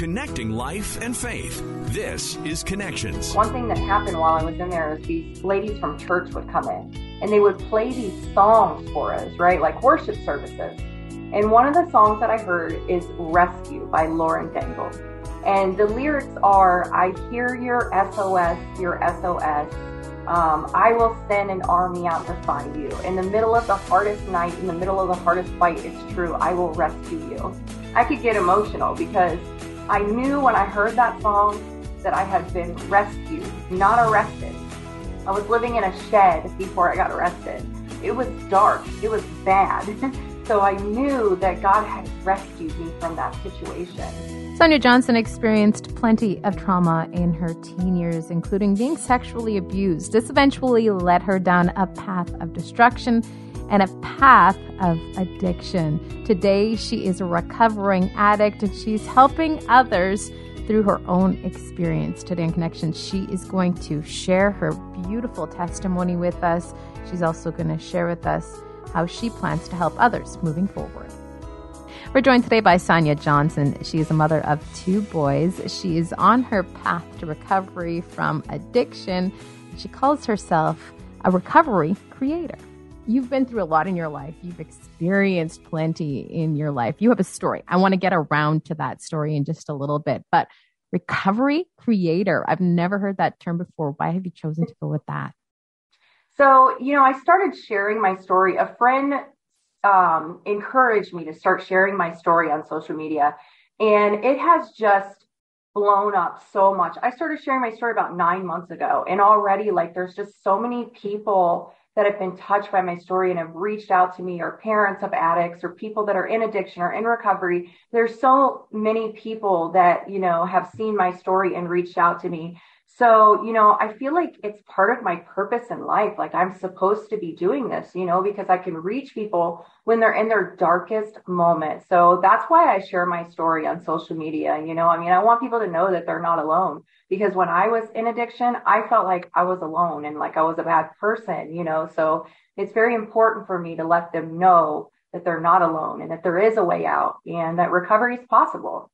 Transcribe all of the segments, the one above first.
connecting life and faith. This is Connections. One thing that happened while I was in there is these ladies from church would come in and they would play these songs for us, right? Like worship services. And one of the songs that I heard is Rescue by Lauren Daigle. And the lyrics are I hear your SOS, your SOS. Um, I will send an army out to find you. In the middle of the hardest night, in the middle of the hardest fight, it's true, I will rescue you. I could get emotional because I knew when I heard that song that I had been rescued, not arrested. I was living in a shed before I got arrested. It was dark, it was bad. so I knew that God had rescued me from that situation. Sonia Johnson experienced plenty of trauma in her teen years, including being sexually abused. This eventually led her down a path of destruction and a path of addiction. Today, she is a recovering addict and she's helping others through her own experience. Today in Connection, she is going to share her beautiful testimony with us. She's also going to share with us how she plans to help others moving forward. We're joined today by Sonia Johnson. She is a mother of two boys. She is on her path to recovery from addiction. She calls herself a recovery creator. You've been through a lot in your life. You've experienced plenty in your life. You have a story. I want to get around to that story in just a little bit. But recovery creator, I've never heard that term before. Why have you chosen to go with that? So, you know, I started sharing my story. A friend um, encouraged me to start sharing my story on social media. And it has just blown up so much. I started sharing my story about nine months ago. And already, like, there's just so many people that have been touched by my story and have reached out to me, or parents of addicts, or people that are in addiction or in recovery. There's so many people that, you know, have seen my story and reached out to me. So, you know, I feel like it's part of my purpose in life. Like I'm supposed to be doing this, you know, because I can reach people when they're in their darkest moment. So that's why I share my story on social media. You know, I mean, I want people to know that they're not alone because when I was in addiction, I felt like I was alone and like I was a bad person, you know, so it's very important for me to let them know that they're not alone and that there is a way out and that recovery is possible.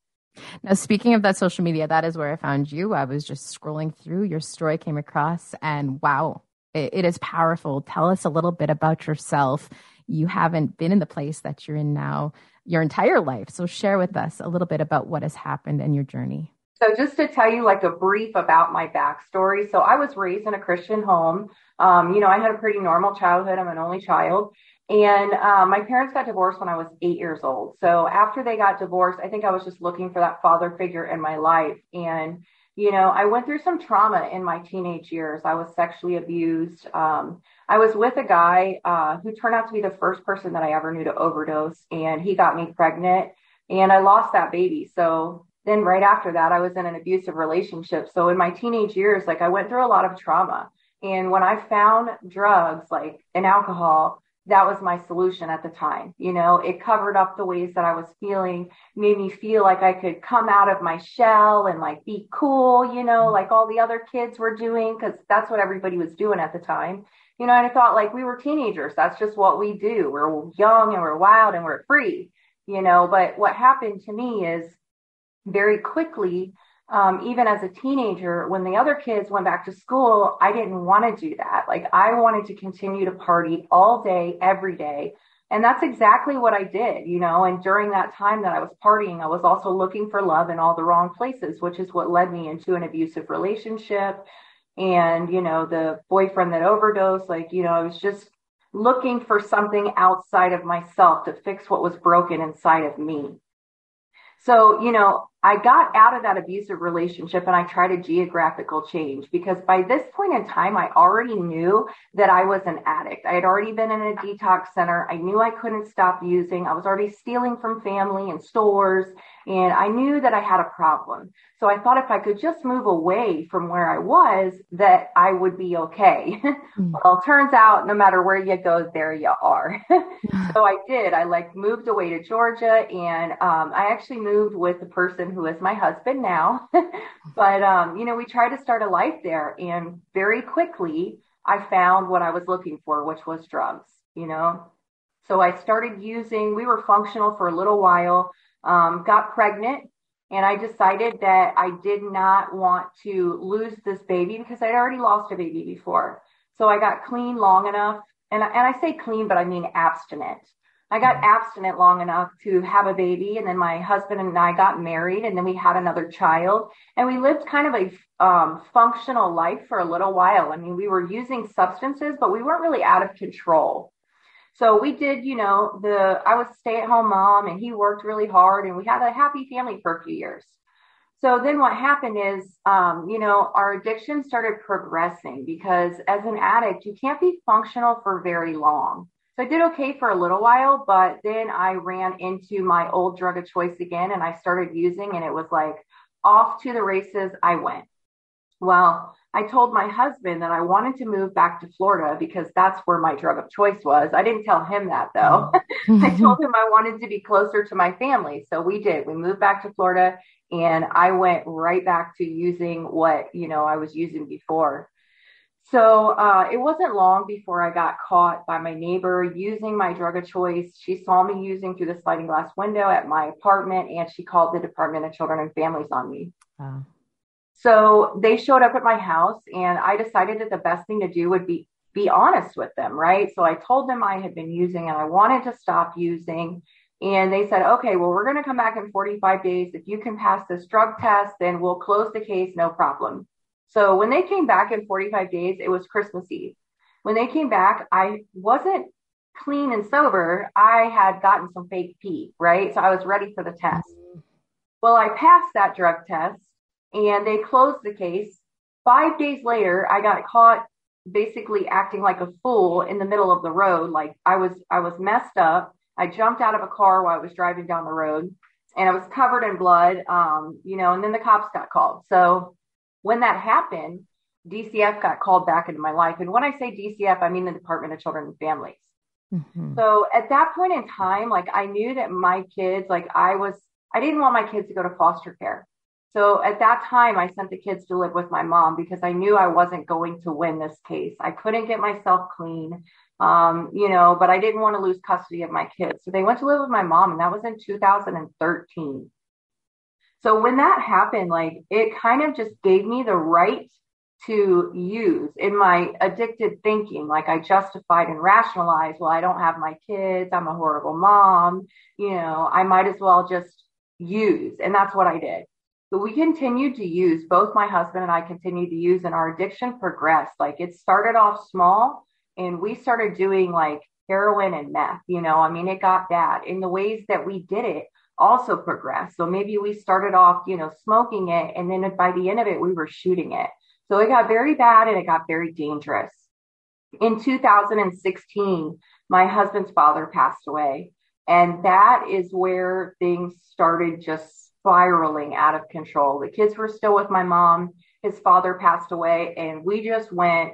Now, speaking of that social media, that is where I found you. I was just scrolling through your story, came across, and wow, it, it is powerful. Tell us a little bit about yourself. You haven't been in the place that you're in now your entire life. So, share with us a little bit about what has happened and your journey. So, just to tell you like a brief about my backstory. So, I was raised in a Christian home. Um, you know, I had a pretty normal childhood. I'm an only child. And uh, my parents got divorced when I was eight years old. So after they got divorced, I think I was just looking for that father figure in my life. And, you know, I went through some trauma in my teenage years. I was sexually abused. Um, I was with a guy uh, who turned out to be the first person that I ever knew to overdose, and he got me pregnant, and I lost that baby. So then right after that, I was in an abusive relationship. So in my teenage years, like I went through a lot of trauma. And when I found drugs like and alcohol, that was my solution at the time. You know, it covered up the ways that I was feeling, made me feel like I could come out of my shell and like be cool, you know, mm-hmm. like all the other kids were doing, because that's what everybody was doing at the time. You know, and I thought like we were teenagers. That's just what we do. We're young and we're wild and we're free, you know. But what happened to me is very quickly, um, even as a teenager, when the other kids went back to school, I didn't want to do that. Like I wanted to continue to party all day, every day. And that's exactly what I did, you know. And during that time that I was partying, I was also looking for love in all the wrong places, which is what led me into an abusive relationship. And, you know, the boyfriend that overdosed, like, you know, I was just looking for something outside of myself to fix what was broken inside of me. So, you know, I got out of that abusive relationship and I tried a geographical change because by this point in time, I already knew that I was an addict. I had already been in a detox center. I knew I couldn't stop using. I was already stealing from family and stores and I knew that I had a problem. So I thought if I could just move away from where I was, that I would be okay. Mm. well, turns out no matter where you go, there you are. so I did. I like moved away to Georgia and um, I actually moved with the person who is my husband now. but, um, you know, we tried to start a life there and very quickly I found what I was looking for, which was drugs, you know. So I started using, we were functional for a little while um, got pregnant And I decided that I did not want to lose this baby because I'd already lost a baby before. So I got clean long enough. And, and I say clean, but I mean abstinent. I got abstinent long enough to have a baby. And then my husband and I got married and then we had another child and we lived kind of a um, functional life for a little while. I mean, we were using substances, but we weren't really out of control. So we did, you know, the, I was stay at home mom and he worked really hard and we had a happy family for a few years. So then what happened is, um, you know, our addiction started progressing because as an addict, you can't be functional for very long. So I did okay for a little while, but then I ran into my old drug of choice again and I started using and it was like off to the races I went. Well, I told my husband that I wanted to move back to Florida because that's where my drug of choice was. I didn't tell him that though. Mm-hmm. I told him I wanted to be closer to my family. So we did. We moved back to Florida and I went right back to using what, you know, I was using before. So uh, it wasn't long before I got caught by my neighbor using my drug of choice. She saw me using through the sliding glass window at my apartment and she called the Department of Children and Families on me. So they showed up at my house and I decided that the best thing to do would be be honest with them, right? So I told them I had been using and I wanted to stop using. And they said, okay, well, we're going to come back in 45 days. If you can pass this drug test, then we'll close the case, no problem. So when they came back in 45 days, it was Christmas Eve. When they came back, I wasn't clean and sober. I had gotten some fake pee, right? So I was ready for the test. Well, I passed that drug test and they closed the case. Five days later, I got caught basically acting like a fool in the middle of the road. Like I was, I was messed up. I jumped out of a car while I was driving down the road and I was covered in blood. Um, you know, and then the cops got called. So when that happened, DCF got called back into my life. And when I say DCF, I mean the Department of Children and Families. Mm-hmm. So at that point in time, like I knew that my kids, like I was, I didn't want my kids to go to foster care. So at that time, I sent the kids to live with my mom because I knew I wasn't going to win this case. I couldn't get myself clean, um, you know, but I didn't want to lose custody of my kids. So they went to live with my mom, and that was in 2013. So when that happened, like it kind of just gave me the right to use in my addicted thinking. Like I justified and rationalized, well, I don't have my kids. I'm a horrible mom. You know, I might as well just use. And that's what I did. So we continued to use, both my husband and I continued to use, and our addiction progressed. Like it started off small, and we started doing like heroin and meth. You know, I mean, it got bad. In the ways that we did it also progressed. So maybe we started off, you know, smoking it, and then by the end of it, we were shooting it. So it got very bad and it got very dangerous. In 2016, my husband's father passed away. And that is where things started just spiraling out of control. The kids were still with my mom. His father passed away and we just went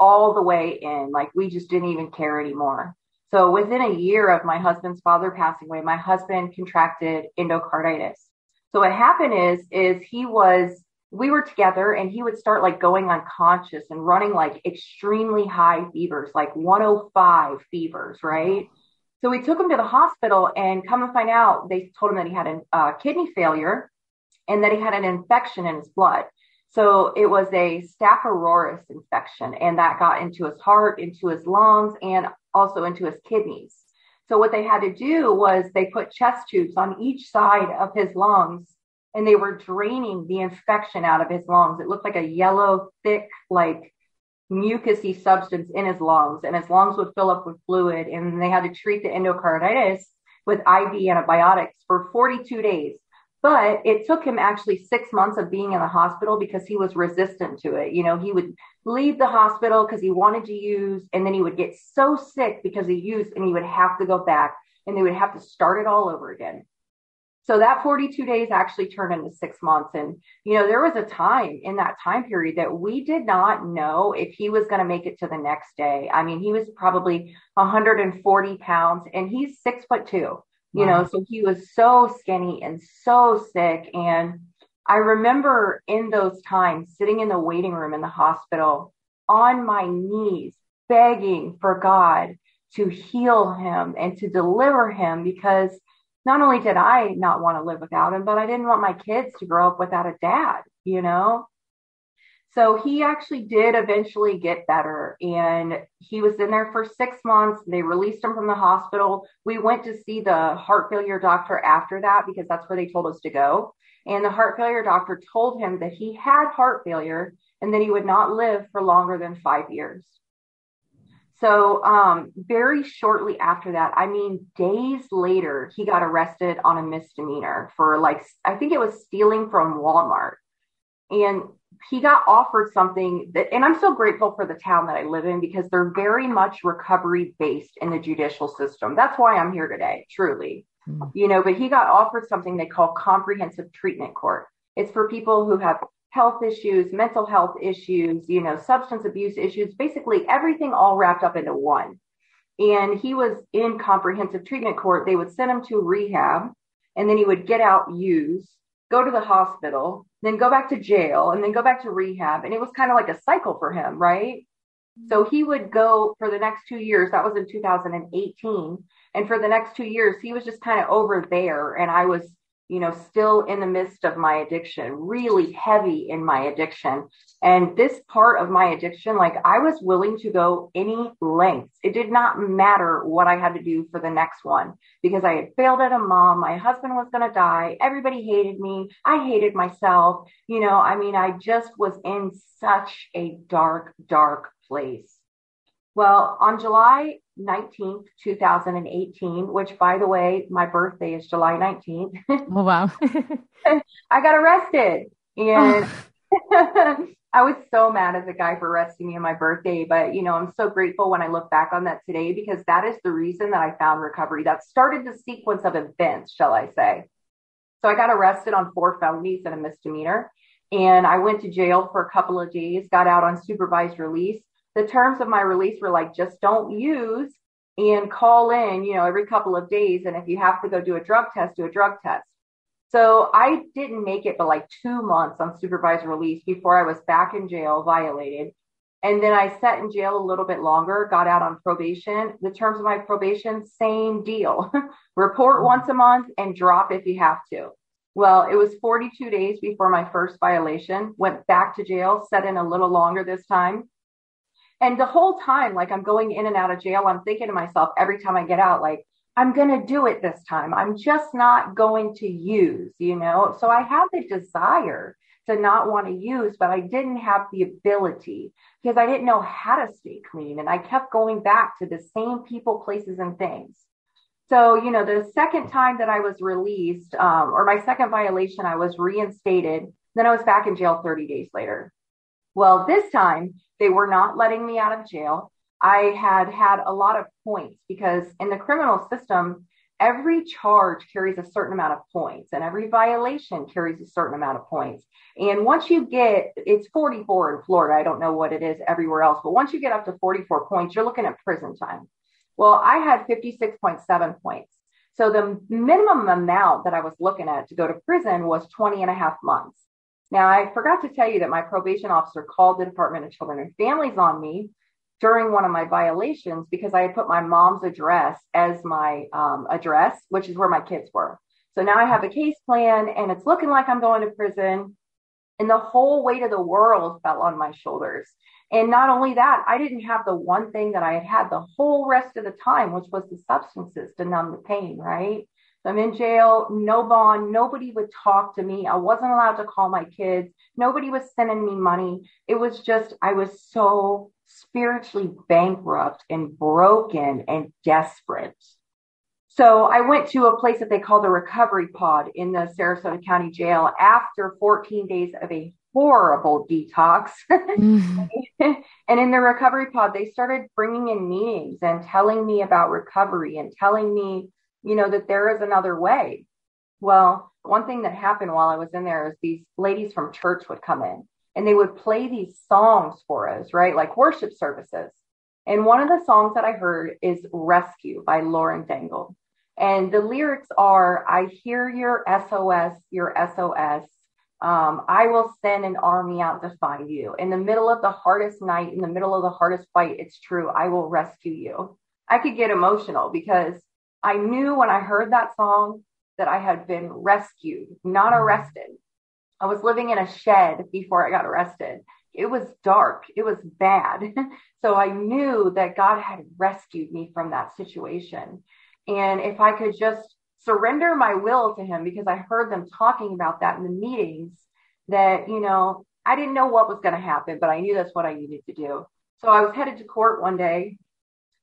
all the way in. Like we just didn't even care anymore. So within a year of my husband's father passing away, my husband contracted endocarditis. So what happened is, is he was, we were together and he would start like going unconscious and running like extremely high fevers, like 105 fevers, right? So we took him to the hospital and come and find out, they told him that he had a uh, kidney failure and that he had an infection in his blood. So it was a Staph aureus infection and that got into his heart, into his lungs, and also into his kidneys. So what they had to do was they put chest tubes on each side of his lungs and they were draining the infection out of his lungs. It looked like a yellow, thick, like mucousy substance in his lungs and his lungs would fill up with fluid and they had to treat the endocarditis with IV antibiotics for 42 days. But it took him actually six months of being in the hospital because he was resistant to it. You know, he would leave the hospital because he wanted to use, and then he would get so sick because he used, and he would have to go back and they would have to start it all over again. So that 42 days actually turned into six months. And, you know, there was a time in that time period that we did not know if he was going to make it to the next day. I mean, he was probably 140 pounds and he's six foot two, you wow. know, so he was so skinny and so sick. And I remember in those times sitting in the waiting room in the hospital on my knees, begging for God to heal him and to deliver him because not only did I not want to live without him, but I didn't want my kids to grow up without a dad, you know? So he actually did eventually get better and he was in there for six months. They released him from the hospital. We went to see the heart failure doctor after that because that's where they told us to go. And the heart failure doctor told him that he had heart failure and that he would not live for longer than five years. So, um, very shortly after that, I mean, days later, he got arrested on a misdemeanor for like, I think it was stealing from Walmart. And he got offered something that, and I'm so grateful for the town that I live in because they're very much recovery based in the judicial system. That's why I'm here today, truly. Mm-hmm. You know, but he got offered something they call comprehensive treatment court. It's for people who have health issues, mental health issues, you know, substance abuse issues, basically everything all wrapped up into one. And he was in comprehensive treatment court. They would send him to rehab and then he would get out, use, go to the hospital, then go back to jail and then go back to rehab. And it was kind of like a cycle for him, right? So he would go for the next two years. That was in 2018. And for the next two years, he was just kind of over there. And I was you know, still in the midst of my addiction, really heavy in my addiction. And this part of my addiction, like I was willing to go any lengths. It did not matter what I had to do for the next one because I had failed at a mom. My husband was going to die. Everybody hated me. I hated myself. You know, I mean, I just was in such a dark, dark place. Well, on July 19th, 2018, which by the way, my birthday is July 19th. oh, wow. I got arrested and oh. I was so mad at the guy for arresting me on my birthday, but you know, I'm so grateful when I look back on that today because that is the reason that I found recovery. That started the sequence of events, shall I say. So I got arrested on four felonies and a misdemeanor and I went to jail for a couple of days, got out on supervised release the terms of my release were like, just don't use and call in, you know, every couple of days. And if you have to go do a drug test, do a drug test. So I didn't make it but like two months on supervised release before I was back in jail, violated. And then I sat in jail a little bit longer, got out on probation. The terms of my probation, same deal. Report mm-hmm. once a month and drop if you have to. Well, it was 42 days before my first violation, went back to jail, sat in a little longer this time. And the whole time, like I'm going in and out of jail, I'm thinking to myself every time I get out, like, I'm going to do it this time. I'm just not going to use, you know? So I had the desire to not want to use, but I didn't have the ability because I didn't know how to stay clean. And I kept going back to the same people, places, and things. So, you know, the second time that I was released, um, or my second violation, I was reinstated. Then I was back in jail 30 days later. Well, this time they were not letting me out of jail. I had had a lot of points because in the criminal system, every charge carries a certain amount of points and every violation carries a certain amount of points. And once you get, it's 44 in Florida. I don't know what it is everywhere else, but once you get up to 44 points, you're looking at prison time. Well, I had 56.7 points. So the minimum amount that I was looking at to go to prison was 20 and a half months. Now, I forgot to tell you that my probation officer called the Department of Children and Families on me during one of my violations because I had put my mom's address as my um, address, which is where my kids were. So now I have a case plan and it's looking like I'm going to prison. And the whole weight of the world fell on my shoulders. And not only that, I didn't have the one thing that I had had the whole rest of the time, which was the substances to numb the pain, right? I'm in jail, no bond. Nobody would talk to me. I wasn't allowed to call my kids. Nobody was sending me money. It was just, I was so spiritually bankrupt and broken and desperate. So I went to a place that they call the recovery pod in the Sarasota County Jail after 14 days of a horrible detox. mm-hmm. and in the recovery pod, they started bringing in meetings and telling me about recovery and telling me you know, that there is another way. Well, one thing that happened while I was in there is these ladies from church would come in and they would play these songs for us, right? Like worship services. And one of the songs that I heard is Rescue by Lauren Daigle. And the lyrics are, I hear your SOS, your SOS. Um, I will send an army out to find you. In the middle of the hardest night, in the middle of the hardest fight, it's true. I will rescue you. I could get emotional because I knew when I heard that song that I had been rescued, not arrested. I was living in a shed before I got arrested. It was dark. It was bad. so I knew that God had rescued me from that situation. And if I could just surrender my will to him because I heard them talking about that in the meetings that, you know, I didn't know what was going to happen, but I knew that's what I needed to do. So I was headed to court one day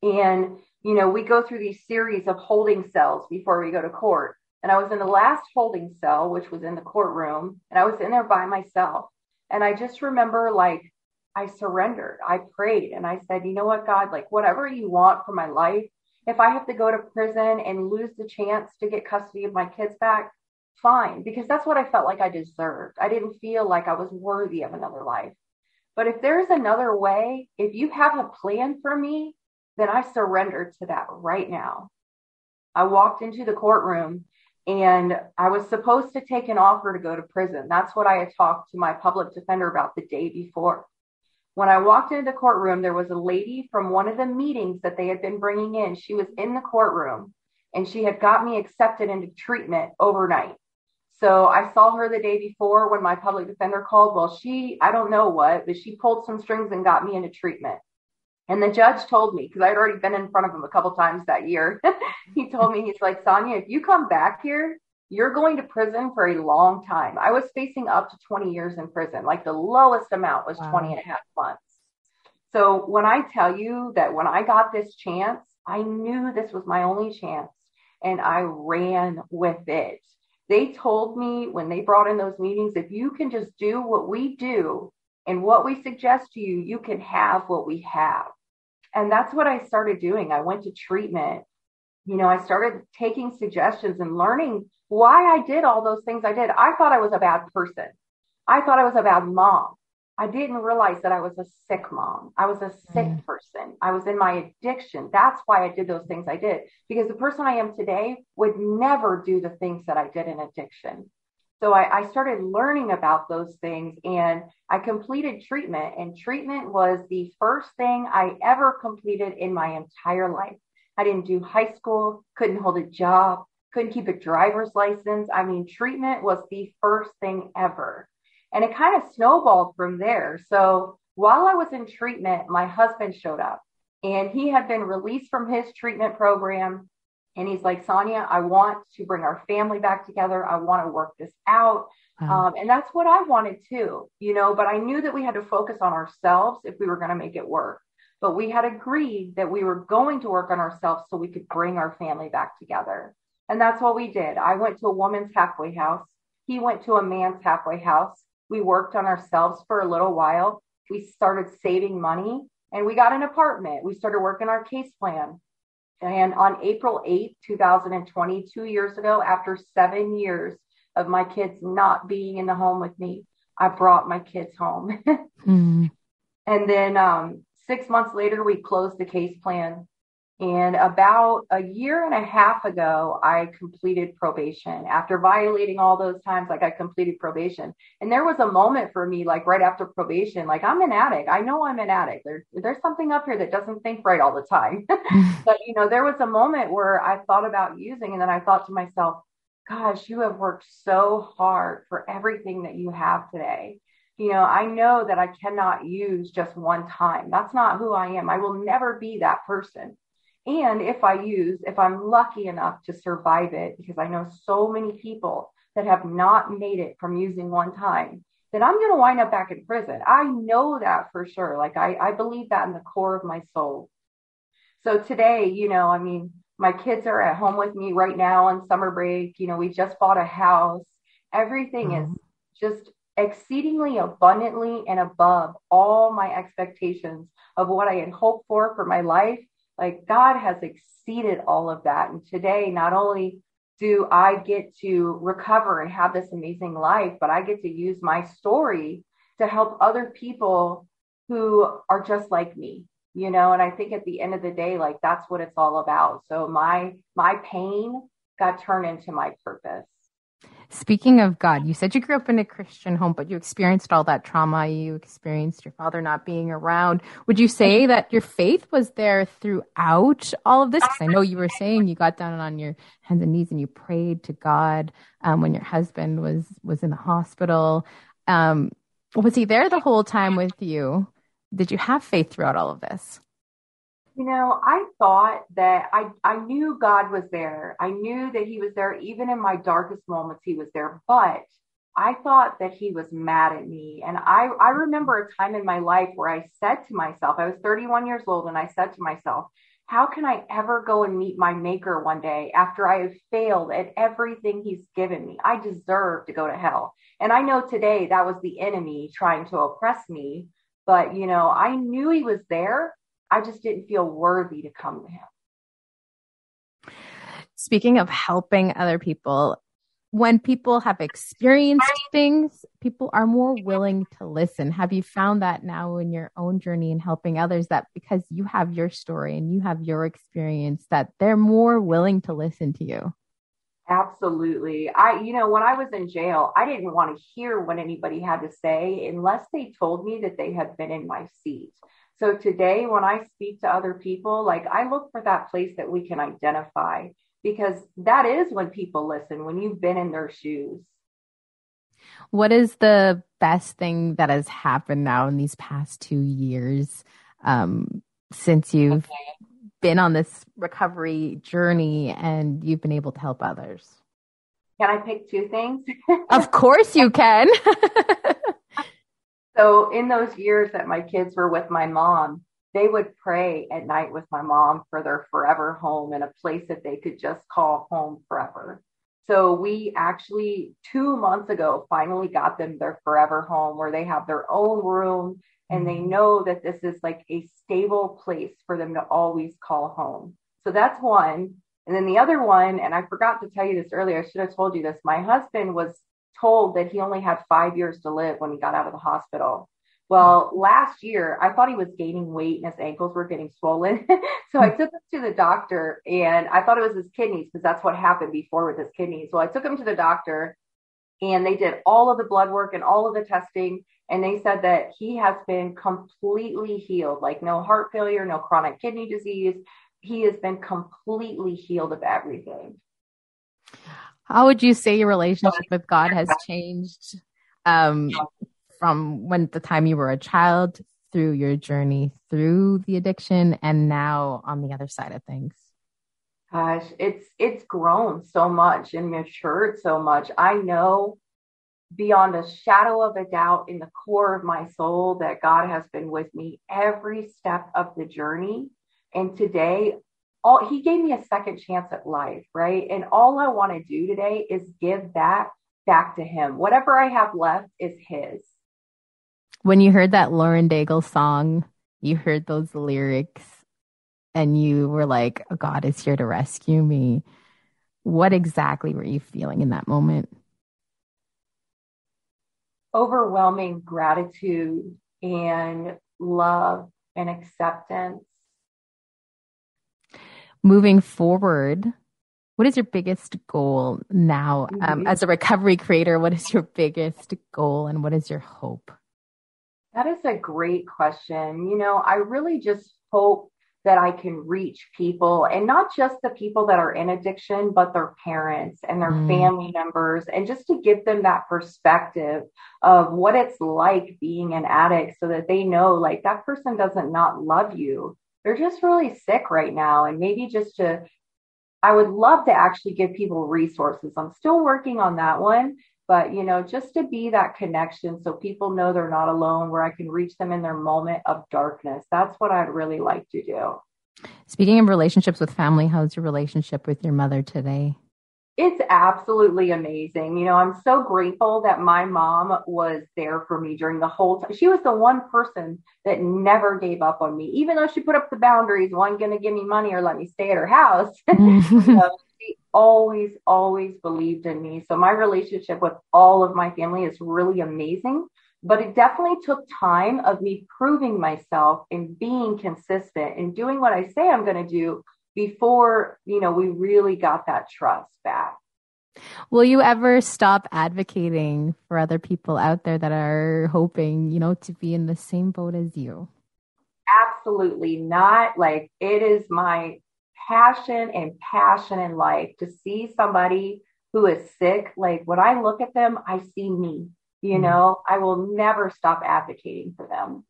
and, you know, we go through these series of holding cells before we go to court. And I was in the last holding cell, which was in the courtroom, and I was in there by myself. And I just remember like I surrendered. I prayed and I said, you know what, God, like whatever you want for my life, if I have to go to prison and lose the chance to get custody of my kids back, fine, because that's what I felt like I deserved. I didn't feel like I was worthy of another life. But if there's another way, if you have a plan for me, then I surrender to that right now. I walked into the courtroom and I was supposed to take an offer to go to prison. That's what I had talked to my public defender about the day before. When I walked into the courtroom, there was a lady from one of the meetings that they had been bringing in. She was in the courtroom and she had got me accepted into treatment overnight. So I saw her the day before when my public defender called. Well, she, I don't know what, but she pulled some strings and got me into treatment. And the judge told me, because I'd already been in front of him a couple times that year, he told me, he's like, Sonia, if you come back here, you're going to prison for a long time. I was facing up to 20 years in prison. Like the lowest amount was wow. 20 and a half months. So when I tell you that when I got this chance, I knew this was my only chance and I ran with it. They told me when they brought in those meetings, if you can just do what we do and what we suggest to you, you can have what we have. And that's what I started doing. I went to treatment. You know, I started taking suggestions and learning why I did all those things I did. I thought I was a bad person. I thought I was a bad mom. I didn't realize that I was a sick mom. I was a sick mm. person. I was in my addiction. That's why I did those things I did because the person I am today would never do the things that I did in addiction. So I, I, started learning about those things and I completed treatment. And treatment was the first thing I ever completed in my entire life. I didn't do high school, couldn't hold a job, couldn't keep a driver's license. I mean, treatment was the first thing ever. And it kind of snowballed from there. So while I was in treatment, my husband showed up and he had been released from his treatment program and he's like, Sonia, I want to bring our family back together. I want to work this out. Um, and that's what I wanted too, you know, but I knew that we had to focus on ourselves if we were going to make it work. But we had agreed that we were going to work on ourselves so we could bring our family back together. And that's what we did. I went to a woman's halfway house. He went to a man's halfway house. We worked on ourselves for a little while. We started saving money and we got an apartment. We started working our case plan. And on April 8th, 2020, two years ago, after seven years of my kids not being in the home with me, I brought my kids home. mm. And then um, six months later, we closed the case plan. And about a year and a half ago, I completed probation. After violating all those times, like I completed probation. And there was a moment for me, like right after probation, like I'm an addict. I know I'm an addict. There, there's something up here that doesn't think right all the time. Mm-hmm. but, you know, there was a moment where I thought about using, and then I thought to myself, gosh, you have worked so hard for everything that you have today you know, I know that I cannot use just one time. That's not who I am. I will never be that person. And if I use, if I'm lucky enough to survive it, because I know so many people that have not made it from using one time, then I'm going to wind up back in prison. I know that for sure. Like I, I believe that in the core of my soul. So today, you know, I mean, my kids are at home with me right now on summer break. You know, we just bought a house. Everything mm-hmm. is just exceedingly abundantly and above all my expectations of what I had hoped for for my life like God has exceeded all of that. And today, not only do I get to recover and have this amazing life, but I get to use my story to help other people who are just like me, you know, and I think at the end of the day, like that's what it's all about. So my, my pain got turned into my purpose. Speaking of God, you said you grew up in a Christian home, but you experienced all that trauma. You experienced your father not being around. Would you say that your faith was there throughout all of this? Because I know you were saying you got down on your hands and knees and you prayed to God um, when your husband was was in the hospital. Um, was he there the whole time with you? Did you have faith throughout all of this? You know, I thought that I, I knew God was there. I knew that he was there. Even in my darkest moments, he was there. But I thought that he was mad at me. And I, I remember a time in my life where I said to myself, I was 31 years old, and I said to myself, how can I ever go and meet my maker one day after I have failed at everything he's given me? I deserve to go to hell. And I know today that was the enemy trying to oppress me. But, you know, I knew he was there. I just didn't feel worthy to come to him. Speaking of helping other people, when people have experienced things, people are more willing to listen. Have you found that now in your own journey in helping others that because you have your story and you have your experience that they're more willing to listen to you? Absolutely. I, you know, when I was in jail, I didn't want to hear what anybody had to say unless they told me that they had been in my seat. So today, when I speak to other people, like I look for that place that we can identify because that is when people listen, when you've been in their shoes. What is the best thing that has happened now in these past two years um, since you've okay. been on this recovery journey and you've been able to help others? Can I pick two things? of course you can. So in those years that my kids were with my mom, they would pray at night with my mom for their forever home and a place that they could just call home forever. So we actually two months ago finally got them their forever home where they have their own room and they mm-hmm. know that this is like a stable place for them to always call home. So that's one. And then the other one, and I forgot to tell you this earlier, I should have told you this. My husband was told that he only had five years to live when he got out of the hospital. Well, last year I thought he was gaining weight and his ankles were getting swollen. so I took him to the doctor and I thought it was his kidneys because that's what happened before with his kidneys. So I took him to the doctor and they did all of the blood work and all of the testing. And they said that he has been completely healed, like no heart failure, no chronic kidney disease. He has been completely healed of everything. How would you say your relationship with God has changed um, from when the time you were a child through your journey through the addiction and now on the other side of things? Gosh, it's it's grown so much and matured so much. I know beyond a shadow of a doubt in the core of my soul that God has been with me every step of the journey. And today all he gave me a second chance at life, right? And all I want to do today is give that back to him. Whatever I have left is his. When you heard that Lauren Daigle song, you heard those lyrics and you were like, oh, God is here to rescue me. What exactly were you feeling in that moment? Overwhelming gratitude and love and acceptance moving forward, what is your biggest goal now um, mm-hmm. as a recovery creator? What is your biggest goal and what is your hope? That is a great question. You know, I really just hope that I can reach people and not just the people that are in addiction, but their parents and their mm. family members, and just to give them that perspective of what it's like being an addict so that they know like that person doesn't not love you they're just really sick right now. And maybe just to, I would love to actually give people resources. I'm still working on that one, but you know, just to be that connection so people know they're not alone, where I can reach them in their moment of darkness. That's what I'd really like to do. Speaking of relationships with family, how's your relationship with your mother today? It's absolutely amazing. You know, I'm so grateful that my mom was there for me during the whole time. She was the one person that never gave up on me, even though she put up the boundaries, one going to give me money or let me stay at her house. Mm-hmm. so she always, always believed in me. So my relationship with all of my family is really amazing. But it definitely took time of me proving myself and being consistent and doing what I say I'm going to do before, you know, we really got that trust back. Will you ever stop advocating for other people out there that are hoping, you know, to be in the same boat as you? Absolutely not. Like it is my passion and passion in life to see somebody who is sick. Like when I look at them, I see me, you mm know, I will never stop advocating for them.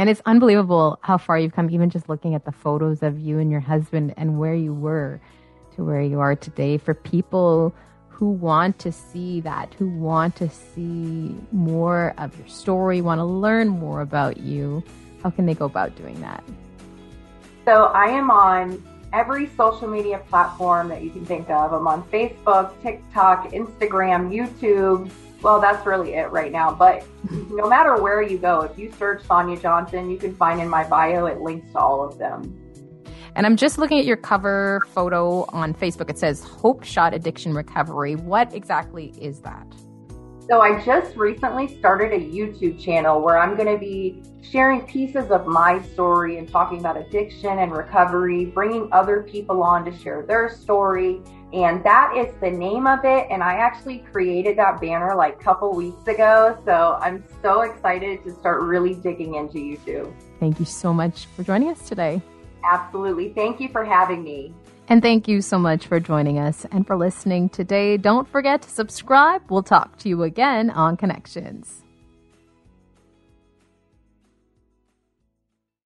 And it's unbelievable how far you've come, even just looking at the photos of you and your husband and where you were to where you are today. For people who want to see that, who want to see more of your story, want to learn more about you, how can they go about doing that? So I am on every social media platform that you can think of. I'm on Facebook, TikTok, Instagram, YouTube. Well, that's really it right now. But no matter where you go, if you search Sonia Johnson, you can find in my bio, it links to all of them. And I'm just looking at your cover photo on Facebook. It says Hope Shot Addiction Recovery. What exactly is that? So I just recently started a YouTube channel where I'm going to be sharing pieces of my story and talking about addiction and recovery, bringing other people on to share their story. And that is the name of it. And I actually created that banner like a couple weeks ago. So I'm so excited to start really digging into YouTube. Thank you so much for joining us today. Absolutely. Thank you for having me. And thank you so much for joining us and for listening today. Don't forget to subscribe. We'll talk to you again on Connections.